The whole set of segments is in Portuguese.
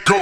Go.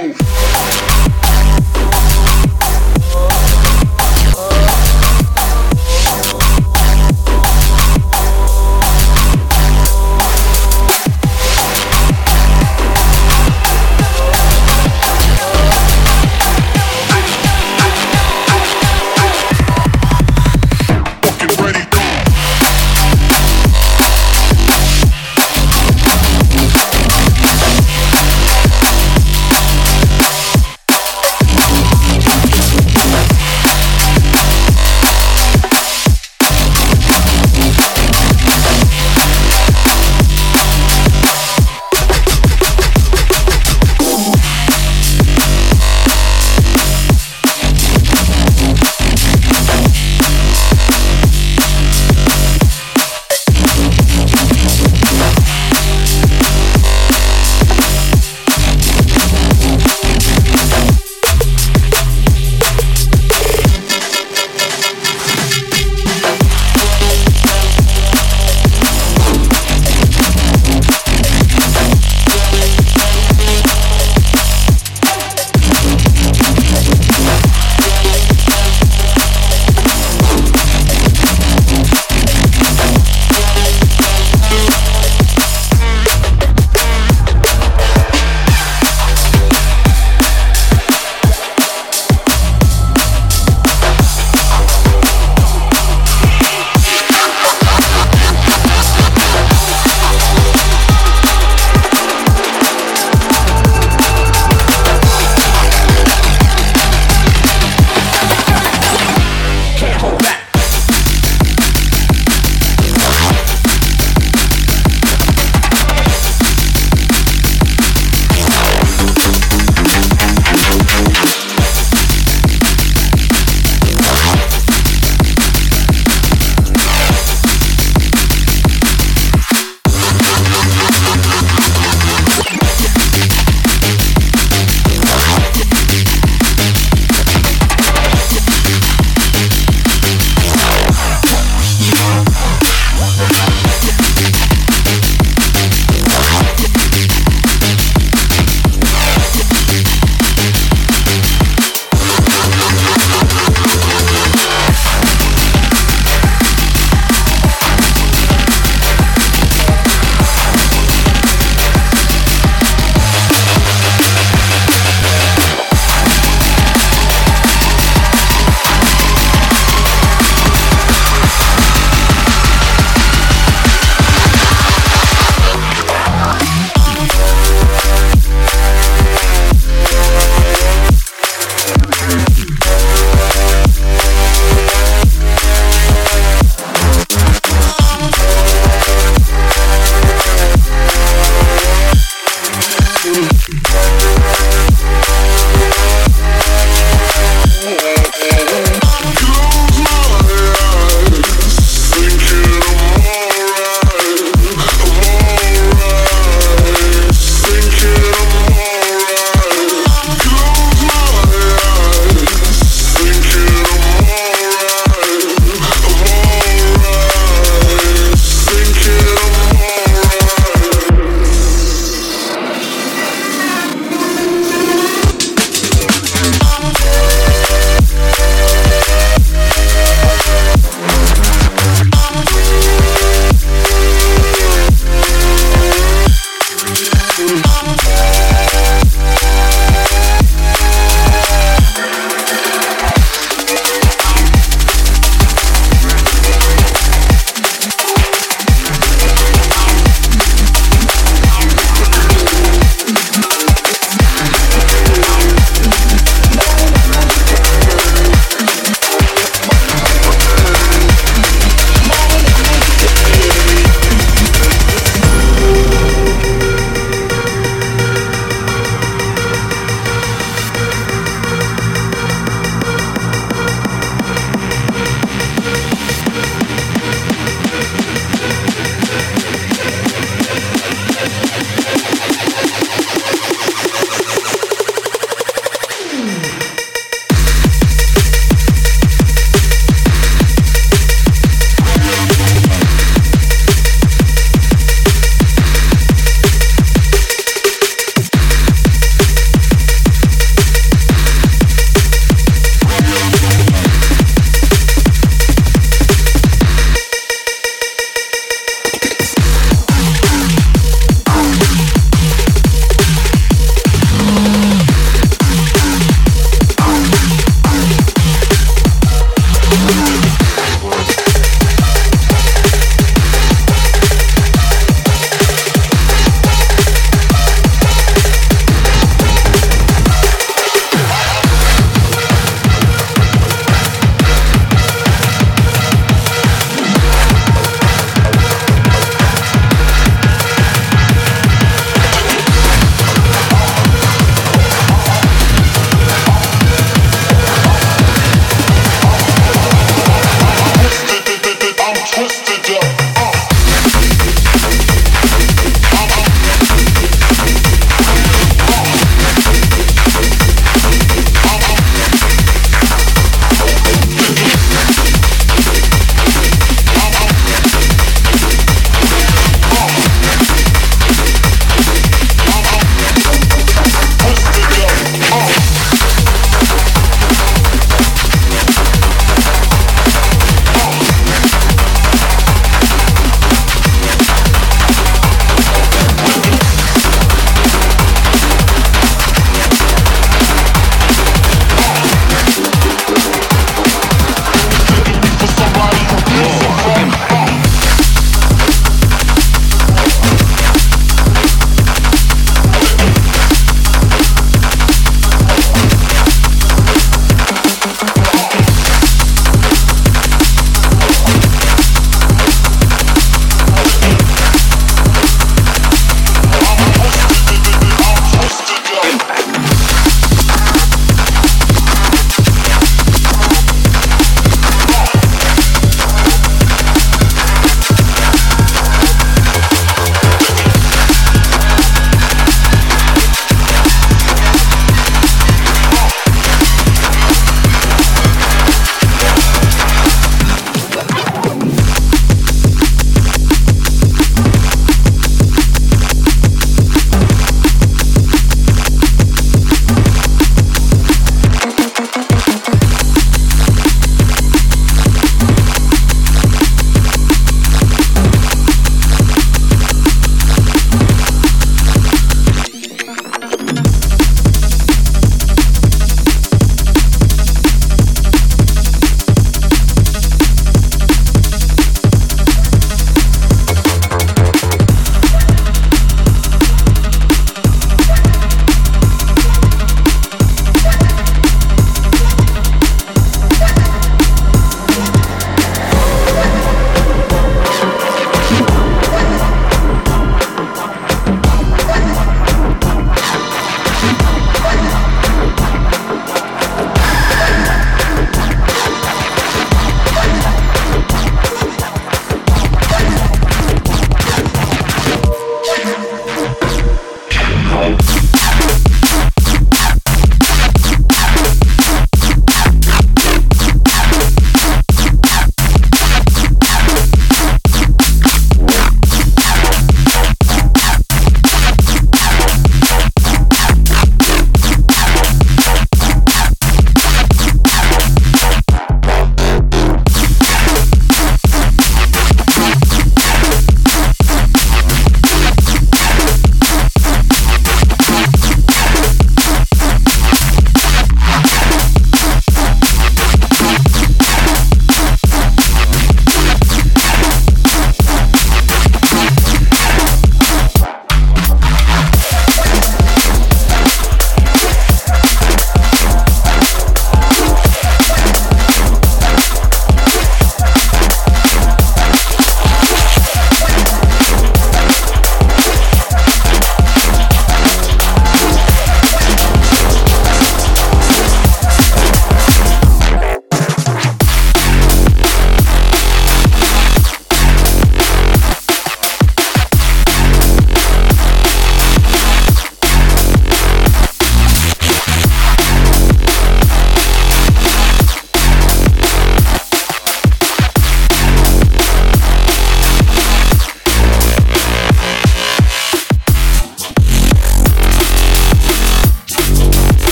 Música